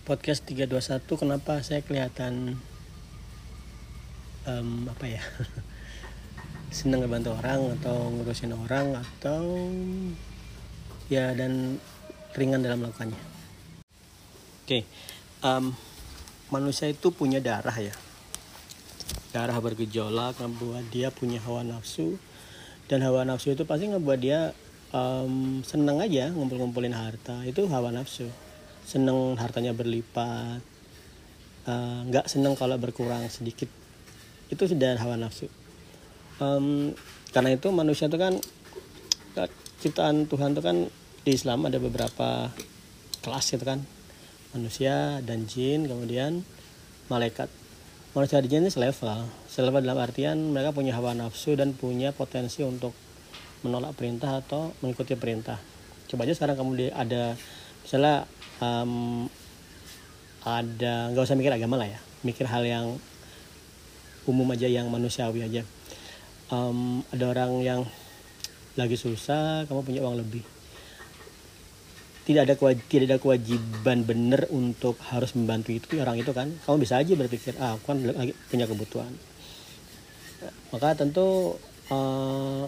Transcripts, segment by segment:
podcast 321 kenapa saya kelihatan um, apa ya? Senang ngebantu orang atau ngurusin orang atau ya dan ringan dalam melakukannya. Oke okay. um, manusia itu punya darah ya. Darah bergejolak membuat dia punya hawa nafsu dan hawa nafsu itu pasti ngebuat dia um, senang aja ngumpul-ngumpulin harta. Itu hawa nafsu seneng hartanya berlipat nggak uh, seneng kalau berkurang sedikit. Itu sudah hawa nafsu. Um, karena itu manusia itu kan ciptaan Tuhan itu kan di Islam ada beberapa kelas gitu kan. Manusia dan jin kemudian malaikat. Manusia dan jin ini selevel. Selevel dalam artian mereka punya hawa nafsu dan punya potensi untuk menolak perintah atau mengikuti perintah. Coba aja sekarang kamu ada misalnya um, ada nggak usah mikir agama lah ya. Mikir hal yang umum aja yang manusiawi aja. Um, ada orang yang lagi susah kamu punya uang lebih. Tidak ada tidak ada kewajiban benar untuk harus membantu itu orang itu kan. Kamu bisa aja berpikir ah aku kan lagi punya kebutuhan. Maka tentu uh,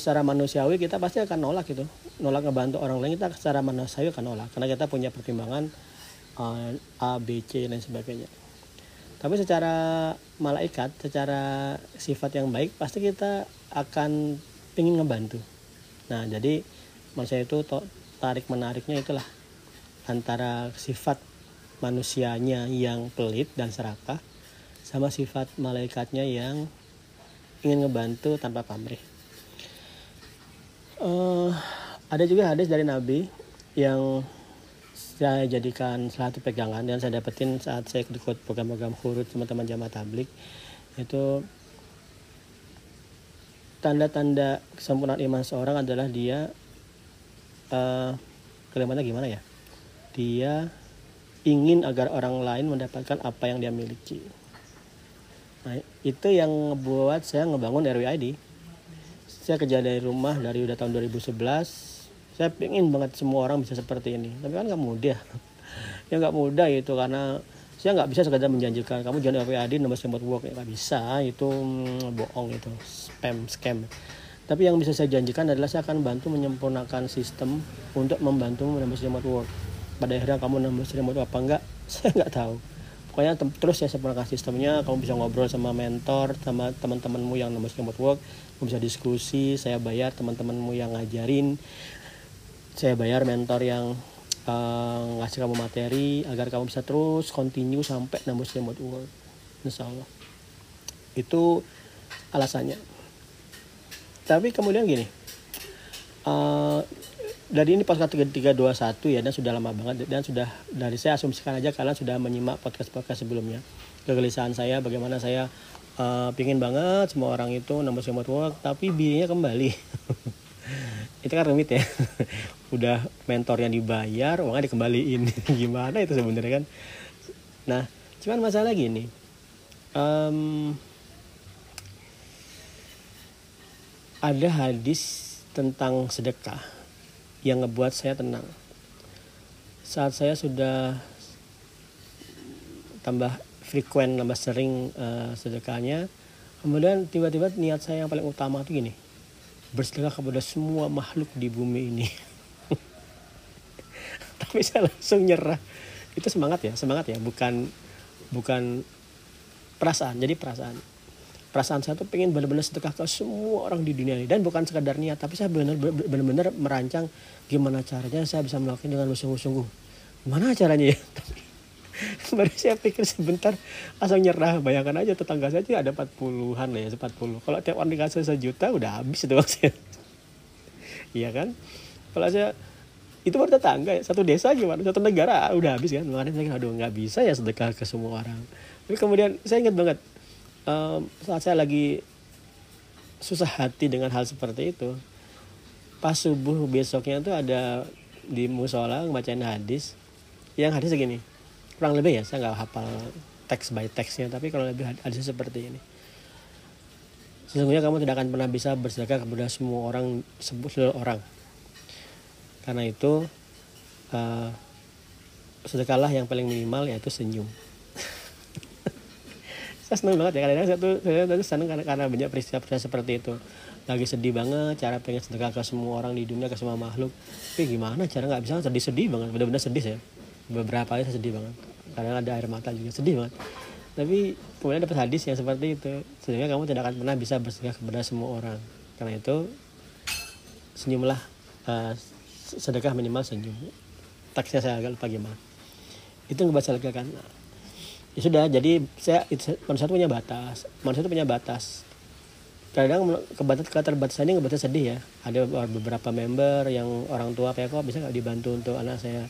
secara manusiawi kita pasti akan nolak itu nolak ngebantu orang lain kita secara manusiawi akan nolak. Karena kita punya pertimbangan uh, A B C dan sebagainya. Tapi secara malaikat secara sifat yang baik pasti kita akan ingin ngebantu. Nah jadi manusia itu tarik menariknya itulah. Antara sifat manusianya yang pelit dan serakah sama sifat malaikatnya yang ingin ngebantu tanpa pamrih uh, ada juga hadis dari Nabi yang saya jadikan salah satu pegangan dan saya dapetin saat saya ikut program-program huruf teman-teman jamaah tablik. Itu tanda-tanda kesempurnaan iman seorang adalah dia uh, kalimatnya gimana ya? Dia ingin agar orang lain mendapatkan apa yang dia miliki. Nah itu yang membuat saya ngebangun RWID saya kerja dari rumah dari udah tahun 2011 saya pengen banget semua orang bisa seperti ini. Tapi kan nggak mudah. Ya nggak mudah itu karena saya nggak bisa sekadar menjanjikan kamu jangan RPAD nomor sempat work. Ya nggak bisa. Itu mm, bohong itu. Spam scam. Tapi yang bisa saya janjikan adalah saya akan bantu menyempurnakan sistem untuk membantu menambah remote work. Pada akhirnya kamu nambah remote apa enggak? Saya nggak tahu pokoknya terus ya sempurnakan sistemnya kamu bisa ngobrol sama mentor sama teman-temanmu yang nomor remote work. Kamu bisa diskusi saya bayar teman-temanmu yang ngajarin. Saya bayar mentor yang uh, ngasih kamu materi agar kamu bisa terus continue sampai nembus remote work. Insya Allah. Itu alasannya. Tapi kemudian gini uh, dari ini podcast 321 ya dan sudah lama banget dan sudah dari saya asumsikan aja kalian sudah menyimak podcast-podcast sebelumnya. Kegelisahan saya bagaimana saya uh, pingin banget semua orang itu nambah remote work tapi bininya kembali. Itu kan rumit ya. Udah mentor yang dibayar uangnya dikembaliin. Gimana itu sebenarnya kan? Nah cuman masalah gini. Um, ada hadis tentang sedekah yang ngebuat saya tenang. Saat saya sudah tambah frekuen, tambah sering uh, sedekahnya, kemudian tiba-tiba niat saya yang paling utama itu gini, bersedekah kepada semua makhluk di bumi ini. Tapi saya langsung nyerah. Itu semangat ya, semangat ya, bukan bukan perasaan. Jadi perasaan perasaan saya tuh pengen benar-benar sedekah ke semua orang di dunia ini. Dan bukan sekadar niat tapi saya benar-benar merancang gimana caranya saya bisa melakukan dengan bersungguh-sungguh gimana caranya ya? Baru saya pikir sebentar asal nyerah. Bayangkan aja tetangga saya ada 40-an lah ya 40 kalau tiap orang dikasih sejuta udah habis itu maksudnya iya kan? Kalau saya itu baru tetangga ya satu desa gimana satu negara udah habis kan? Makanya saya aduh nggak bisa ya sedekah ke semua orang. Tapi kemudian saya ingat banget um, saat saya lagi susah hati dengan hal seperti itu pas subuh besoknya tuh ada di musola bacain hadis. Yang hadis segini. Kurang lebih ya saya nggak hafal teks by teksnya tapi kalau lebih hadisnya seperti ini. Sesungguhnya kamu tidak akan pernah bisa bersedekah kepada semua orang sebut seluruh orang. Karena itu uh, sedekahlah yang paling minimal yaitu senyum saya seneng banget ya kadang-kadang saya tuh saya tuh seneng karena, karena banyak peristiwa-peristiwa seperti itu. Lagi sedih banget cara pengen sedekah ke semua orang di dunia ke semua makhluk. Tapi gimana cara nggak bisa? Sedih-sedih banget. Benar-benar sedih saya. Beberapa kali saya sedih banget. Karena ada air mata juga. Sedih banget. Tapi kemudian dapat hadis yang seperti itu. Sehingga kamu tidak akan pernah bisa bersedekah kepada semua orang. Karena itu senyumlah uh, sedekah minimal senyum. Teksnya saya agak lupa gimana. Itu ngebaca lagi kan ya sudah jadi saya manusia itu punya batas. Manusia itu punya batas. Kadang kebatas keterbatasan ini ngebaca sedih ya. Ada beberapa member yang orang tua Peko bisa nggak dibantu untuk anak saya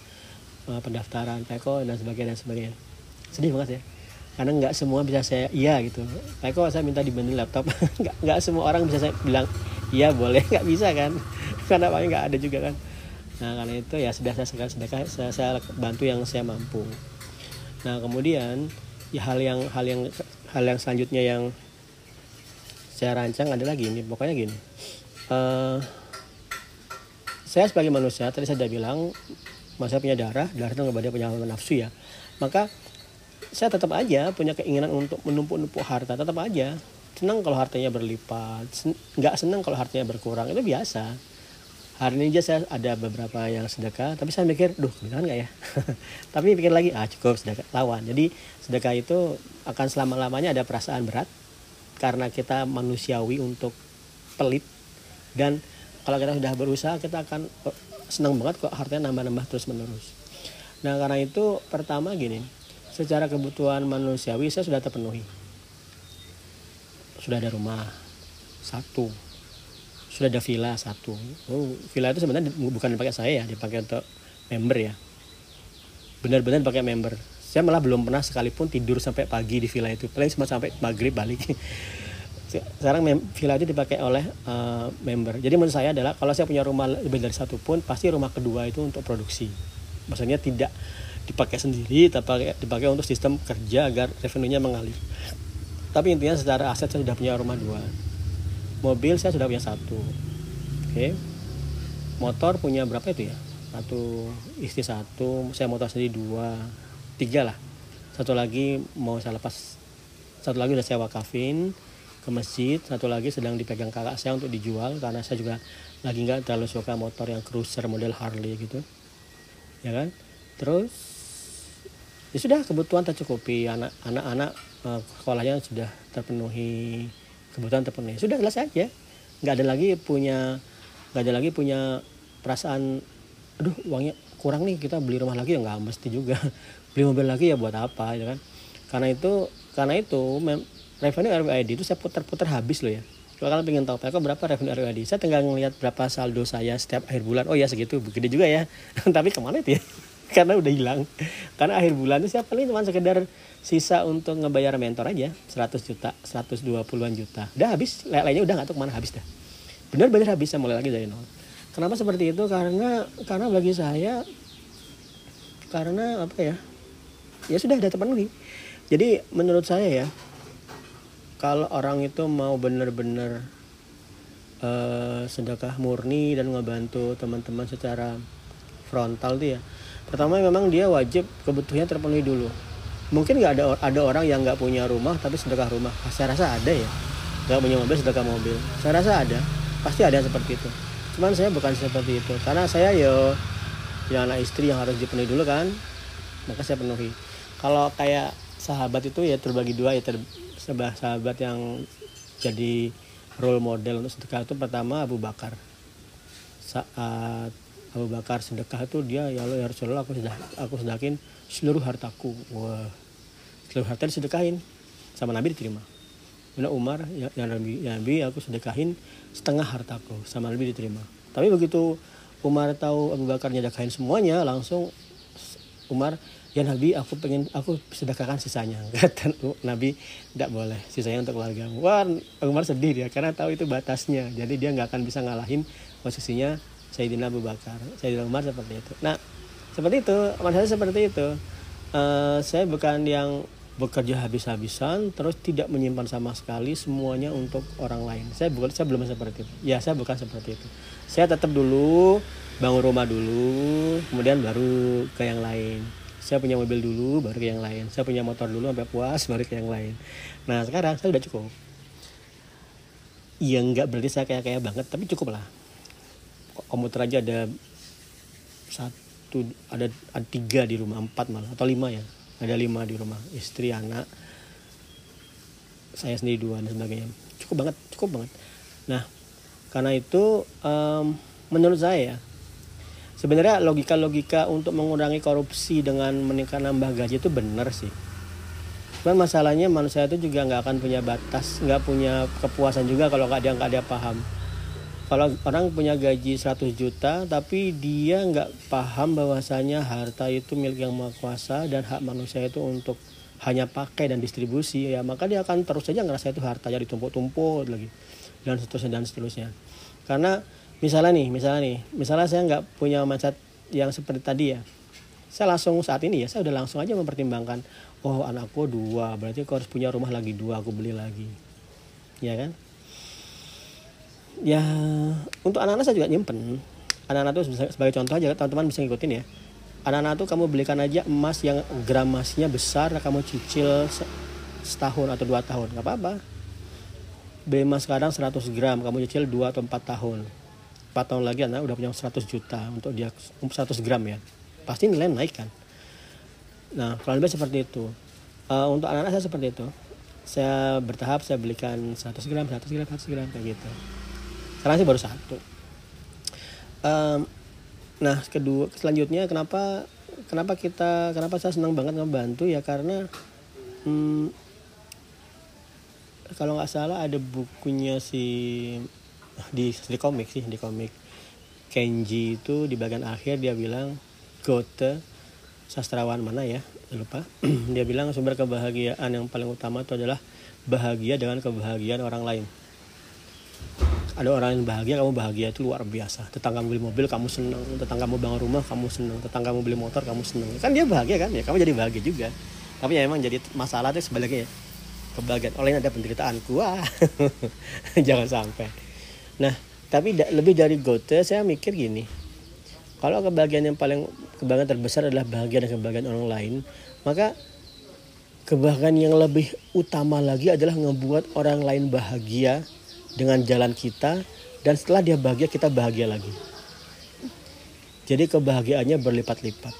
uh, pendaftaran? Peko dan sebagainya dan sebagainya. Sedih banget ya. Karena nggak semua bisa saya iya gitu. Peko saya minta dibantu laptop? Nggak semua orang bisa saya bilang iya boleh. Nggak bisa kan? Karena paling nggak ada juga kan. Nah karena itu ya sudah saya sedekah saya, saya bantu yang saya mampu nah kemudian ya hal yang hal yang hal yang selanjutnya yang saya rancang adalah gini pokoknya gini. Uh, saya sebagai manusia tadi saya sudah bilang manusia punya darah darah itu nggak punya nafsu ya. Maka saya tetap aja punya keinginan untuk menumpuk-numpuk harta tetap aja. Senang kalau hartanya berlipat nggak senang kalau hartanya berkurang itu biasa hari ini aja saya ada beberapa yang sedekah tapi saya mikir duh beneran nggak ya? Tapi pikir lagi ah cukup sedekah lawan. Jadi sedekah itu akan selama lamanya ada perasaan berat karena kita manusiawi untuk pelit dan kalau kita sudah berusaha kita akan oh, senang banget kok hartanya nambah-nambah terus menerus nah karena itu pertama gini secara kebutuhan manusiawi saya sudah terpenuhi. Sudah ada rumah satu sudah ada villa satu. Oh, villa itu sebenarnya bukan dipakai saya ya dipakai untuk member ya. Benar-benar pakai member. Saya malah belum pernah sekalipun tidur sampai pagi di villa itu. Paling cuma sampai maghrib balik. Sekarang villa itu dipakai oleh uh, member. Jadi menurut saya adalah kalau saya punya rumah lebih dari satu pun pasti rumah kedua itu untuk produksi. Maksudnya tidak dipakai sendiri tapi dipakai untuk sistem kerja agar revenue-nya mengalir. Tapi intinya secara aset saya sudah punya rumah dua mobil saya sudah punya satu. Oke. Okay. motor punya berapa itu ya? Satu istri satu saya motor sendiri dua tiga lah. Satu lagi mau saya lepas. Satu lagi udah saya wakafin ke masjid satu lagi sedang dipegang kakak saya untuk dijual karena saya juga lagi nggak terlalu suka motor yang cruiser model Harley gitu. Ya kan? Terus ya sudah kebutuhan tercukupi. Anak anak-anak uh, sekolahnya sudah terpenuhi kebutuhan terpenuhi sudah jelas aja nggak ada lagi punya nggak ada lagi punya perasaan aduh uangnya kurang nih kita beli rumah lagi. Ya nggak mesti juga. Beli mobil lagi ya buat apa ya kan? Karena itu karena itu revenue RWID itu saya putar-putar habis loh ya. Kalau kalian pengen tahu kok berapa revenue RWID saya tinggal ngelihat berapa saldo saya setiap akhir bulan. Oh ya segitu. Gede juga ya. Tapi ke mana itu ya? Karena udah hilang. Karena akhir bulan itu siapa nih? Cuma sekedar sisa untuk ngebayar mentor aja 100 juta 120-an juta. Udah habis lainnya udah nggak tahu ke mana habis dah. Benar-benar habis saya mulai lagi dari nol. Kenapa seperti itu? Karena karena bagi saya karena apa ya? Ya sudah ada terpenuhi. Jadi menurut saya ya kalau orang itu mau benar-benar uh, sedekah murni dan ngebantu teman-teman secara frontal tuh ya pertama memang dia wajib kebutuhannya terpenuhi dulu mungkin nggak ada ada orang yang nggak punya rumah tapi sedekah rumah. Saya rasa ada ya. Nggak punya mobil sedekah mobil. Saya rasa ada. Pasti ada seperti itu. Cuman saya bukan seperti itu. Karena saya yo ya anak istri yang harus dipenuhi dulu kan. Maka saya penuhi. Kalau kayak sahabat itu ya terbagi dua ya ter, sebelah sahabat yang jadi role model untuk sedekah itu pertama Abu Bakar. Saat Abu Bakar sedekah itu dia ya Allah ya Rasulullah aku sudah aku sedakin seluruh hartaku. Wah seluruh harta disedekahin sama Nabi diterima. Bila Umar ya, ya Nabi ya Nabi aku sedekahin setengah hartaku sama Nabi diterima. Tapi begitu Umar tahu Abu Bakar nyedekahin semuanya langsung Umar ya Nabi aku pengen aku sedekahkan sisanya. Kata Nabi tidak boleh sisanya untuk keluarga wah Umar sedih dia karena tahu itu batasnya. Jadi dia nggak akan bisa ngalahin posisinya Sayyidina Abu Bakar Sayyidina Umar seperti itu. Nah seperti itu maksudnya seperti itu. Uh, saya bukan yang bekerja habis-habisan terus tidak menyimpan sama sekali semuanya untuk orang lain. Saya bukan saya belum seperti itu. Ya saya bukan seperti itu. Saya tetap dulu bangun rumah dulu kemudian baru ke yang lain. Saya punya mobil dulu baru ke yang lain. Saya punya motor dulu sampai puas baru ke yang lain. Nah sekarang saya udah cukup. Ya nggak berarti saya kayak kayak banget tapi cukup lah komputer aja ada satu ada, ada tiga di rumah empat malah atau lima ya. Ada lima di rumah istri anak saya sendiri dua dan sebagainya. Cukup banget cukup banget. Nah karena itu um, menurut saya sebenarnya logika-logika untuk mengurangi korupsi dengan meningkat nambah gaji itu benar sih. Cuman masalahnya manusia itu juga nggak akan punya batas, nggak punya kepuasan juga kalau nggak dia paham. Kalau orang punya gaji 100 juta tapi dia nggak paham bahwasanya harta itu milik yang maha kuasa dan hak manusia itu untuk hanya pakai dan distribusi ya maka dia akan terus saja ngerasa itu harta jadi tumpuk-tumpuk lagi dan seterusnya dan seterusnya. Karena misalnya nih misalnya nih misalnya saya nggak punya mindset yang seperti tadi ya. Saya langsung saat ini ya saya udah langsung aja mempertimbangkan oh anakku dua berarti aku harus punya rumah lagi dua aku beli lagi. Ya kan ya untuk anak-anak saya juga nyimpen anak-anak itu sebagai contoh aja teman-teman bisa ngikutin ya anak-anak tuh kamu belikan aja emas yang gramasnya besar kamu cicil setahun atau dua tahun nggak apa-apa beli emas sekarang 100 gram kamu cicil 2 atau 4 tahun 4 tahun lagi anak udah punya 100 juta untuk dia 100 gram ya pasti nilai naik kan Nah, kurang lebih seperti itu. Uh, untuk anak-anak saya seperti itu. Saya bertahap saya belikan 100 gram, 100 gram, 100 gram kayak gitu. Sekarang sih baru satu. Um, nah, kedua selanjutnya kenapa kenapa kita kenapa saya senang banget ngebantu? Ya karena hmm, kalau nggak salah ada bukunya si di di komik sih di komik. Kenji itu di bagian akhir dia bilang Goethe sastrawan mana ya? Lupa. Dia bilang sumber kebahagiaan yang paling utama itu adalah bahagia dengan kebahagiaan orang lain ada orang yang bahagia kamu bahagia itu luar biasa. Tetangga beli mobil kamu seneng. Tetangga mau bangun rumah kamu seneng. Tetangga mau beli motor kamu seneng. Kan dia bahagia kan? Ya kamu jadi bahagia juga. Tapi ya emang jadi masalah itu sebaliknya ya. Kebahagiaan lain ada penderitaan wah. Jangan sampai. Nah tapi lebih dari Goethe saya mikir gini. Kalau kebahagiaan yang paling kebahagiaan terbesar adalah bahagia dan kebahagiaan orang lain, maka kebahagiaan yang lebih utama lagi adalah ngebuat orang lain bahagia dengan jalan kita dan setelah dia bahagia kita bahagia lagi. Jadi kebahagiaannya berlipat-lipat.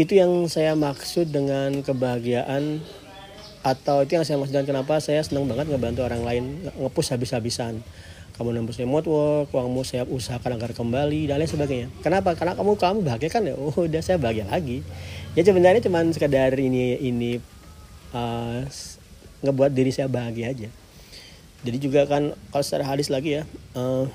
Itu yang saya maksud dengan kebahagiaan atau itu yang saya maksud dengan kenapa saya senang banget ngebantu orang lain ngepush habis-habisan kamu nembus remote work, uangmu saya usahakan agar kembali dan lain sebagainya. Kenapa? Karena kamu kamu bahagia kan ya. Oh, udah saya bahagia lagi. Ya sebenarnya cuma sekadar ini ini uh, ngebuat diri saya bahagia aja. Jadi juga kan kalau secara hadis lagi ya, uh,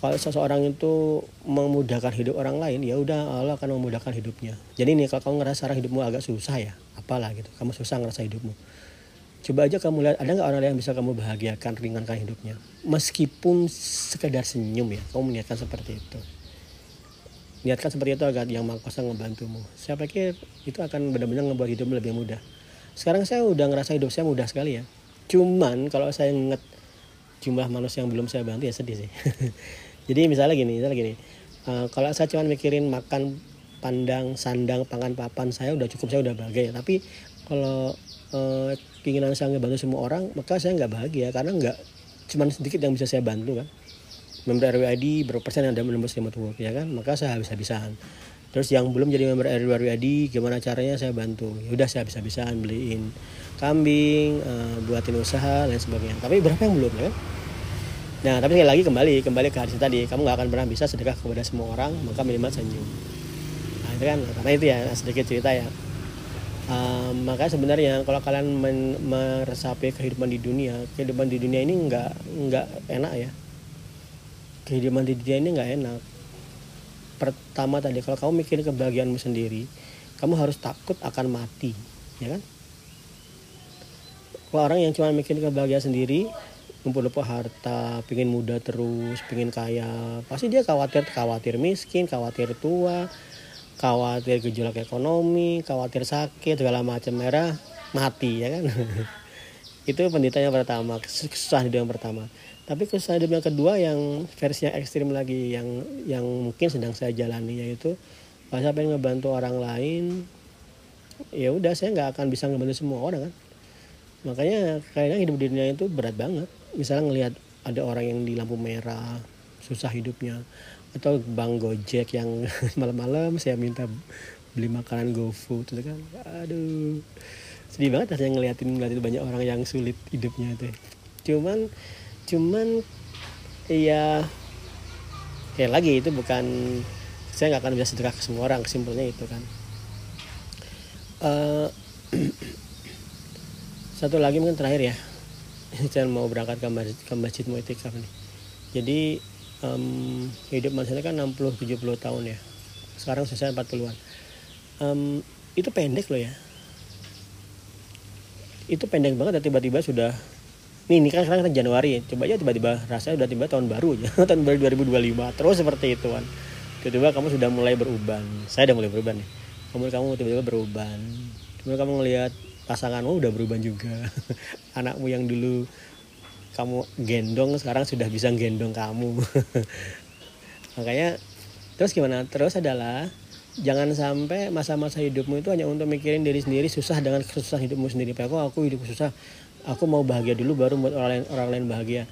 kalau seseorang itu memudahkan hidup orang lain, ya udah Allah akan memudahkan hidupnya. Jadi nih kalau kamu ngerasa hidupmu agak susah ya, apalah gitu, kamu susah ngerasa hidupmu Coba aja kamu lihat ada nggak orang yang bisa kamu bahagiakan, ringankan hidupnya. Meskipun sekedar senyum ya, kamu niatkan seperti itu. Niatkan seperti itu agar yang maha ngebantumu. Saya pikir itu akan benar-benar ngebuat hidupmu lebih mudah. Sekarang saya udah ngerasa hidup saya mudah sekali ya. Cuman kalau saya inget jumlah manusia yang belum saya bantu ya sedih sih. Jadi misalnya gini, misalnya gini. Uh, kalau saya cuma mikirin makan pandang, sandang, pangan, papan saya udah cukup, saya udah bahagia. Tapi kalau uh, keinginan saya ngebantu semua orang maka saya nggak bahagia karena nggak cuma sedikit yang bisa saya bantu kan member RWID berapa persen yang ada menembus remote work ya kan maka saya habis-habisan terus yang belum jadi member RWID gimana caranya? Saya bantu. Ya udah saya habis-habisan beliin kambing uh, buatin usaha dan sebagainya. Tapi berapa yang belum ya nah tapi sekali lagi kembali kembali ke hadis tadi. Kamu nggak akan pernah bisa sedekah kepada semua orang maka minimal senyum. Nah itu kan karena itu ya sedikit cerita ya. Uh, maka sebenarnya kalau kalian men meresapi kehidupan di dunia kehidupan di dunia ini nggak nggak enak ya. Kehidupan di dunia ini nggak enak pertama tadi kalau kamu mikirin kebahagiaanmu sendiri kamu harus takut akan mati ya kan? Kalau orang yang cuma mikirin kebahagiaan sendiri ngumpul-ngumpul harta, pingin muda terus, pingin kaya, pasti dia khawatir khawatir miskin, khawatir tua, khawatir gejolak ekonomi khawatir sakit segala macam merah mati ya kan? Itu pendidikan yang pertama kesusahan hidup yang pertama tapi hidup yang kedua yang versinya ekstrim lagi yang yang mungkin sedang saya jalani yaitu kalau saya pengen ngebantu orang lain ya udah saya nggak akan bisa ngebantu semua orang kan? Makanya kayaknya hidup di dunia itu berat banget. Misalnya ngelihat ada orang yang di lampu merah susah hidupnya atau bang gojek yang malam-malam saya minta beli makanan GoFood itu kan. Aduh sedih banget rasanya ngeliatin ngeliatin banyak orang yang sulit hidupnya tuh cuman cuman iya kayak lagi itu bukan saya nggak akan bisa sedekah ke semua orang simpelnya itu kan. Uh, satu lagi mungkin terakhir ya. Saya mau berangkat ke masjid, ke masjid mau nih jadi um, hidup manusia kan 60-70 tahun ya. Sekarang saya 40-an um, itu pendek loh ya. Itu pendek banget dan tiba-tiba sudah nih ini kan sekarang kan Januari. Coba aja tiba-tiba rasanya udah tiba tahun baru aja. Tahun baru 2025 terus seperti itu kan tiba-tiba kamu sudah mulai beruban. Saya udah mulai beruban nih. Kamu kamu tiba-tiba beruban. Tiba kamu ngelihat pasanganmu udah beruban juga. Anakmu yang dulu kamu gendong sekarang sudah bisa gendong kamu. Makanya terus gimana? Terus adalah jangan sampai masa-masa hidupmu itu hanya untuk mikirin diri sendiri. Susah dengan kesusahan hidupmu sendiri. Pak, aku hidup susah aku mau bahagia dulu baru buat orang lain orang lain bahagia.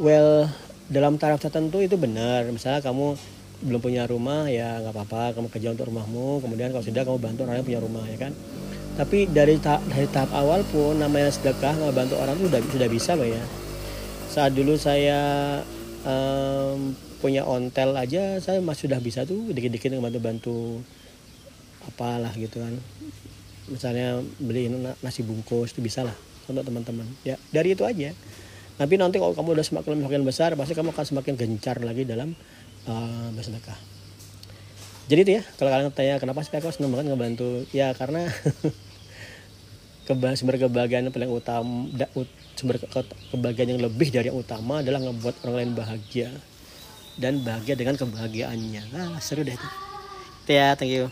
Well dalam taraf tertentu itu benar. Misalnya kamu belum punya rumah ya nggak apa-apa. Kamu kerja untuk rumahmu. Kemudian kalau sudah kamu bantu orang yang punya rumah ya kan? Tapi dari tahap dari tahap awal pun namanya sedekah bantu orang itu sudah sudah bisa pak ya. Saat dulu saya um, punya ontel aja saya masih sudah bisa tuh dikit-dikit bantu-bantu apalah gitu kan. Misalnya beli nasi bungkus itu bisa lah untuk teman-teman. Ya dari itu aja. Tapi nanti kalau kamu udah semakin semakin besar pasti kamu akan semakin gencar lagi dalam uh, bersedekah jadi itu ya kalau kalian tanya kenapa sih aku seneng banget ngebantu. Ya karena sumber kebahagiaan yang paling utama sumber ke, kebahagiaan yang lebih dari yang utama adalah ngebuat orang lain bahagia. Dan bahagia dengan kebahagiaannya. Ah seru deh itu. Ya thank you.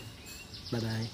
Bye bye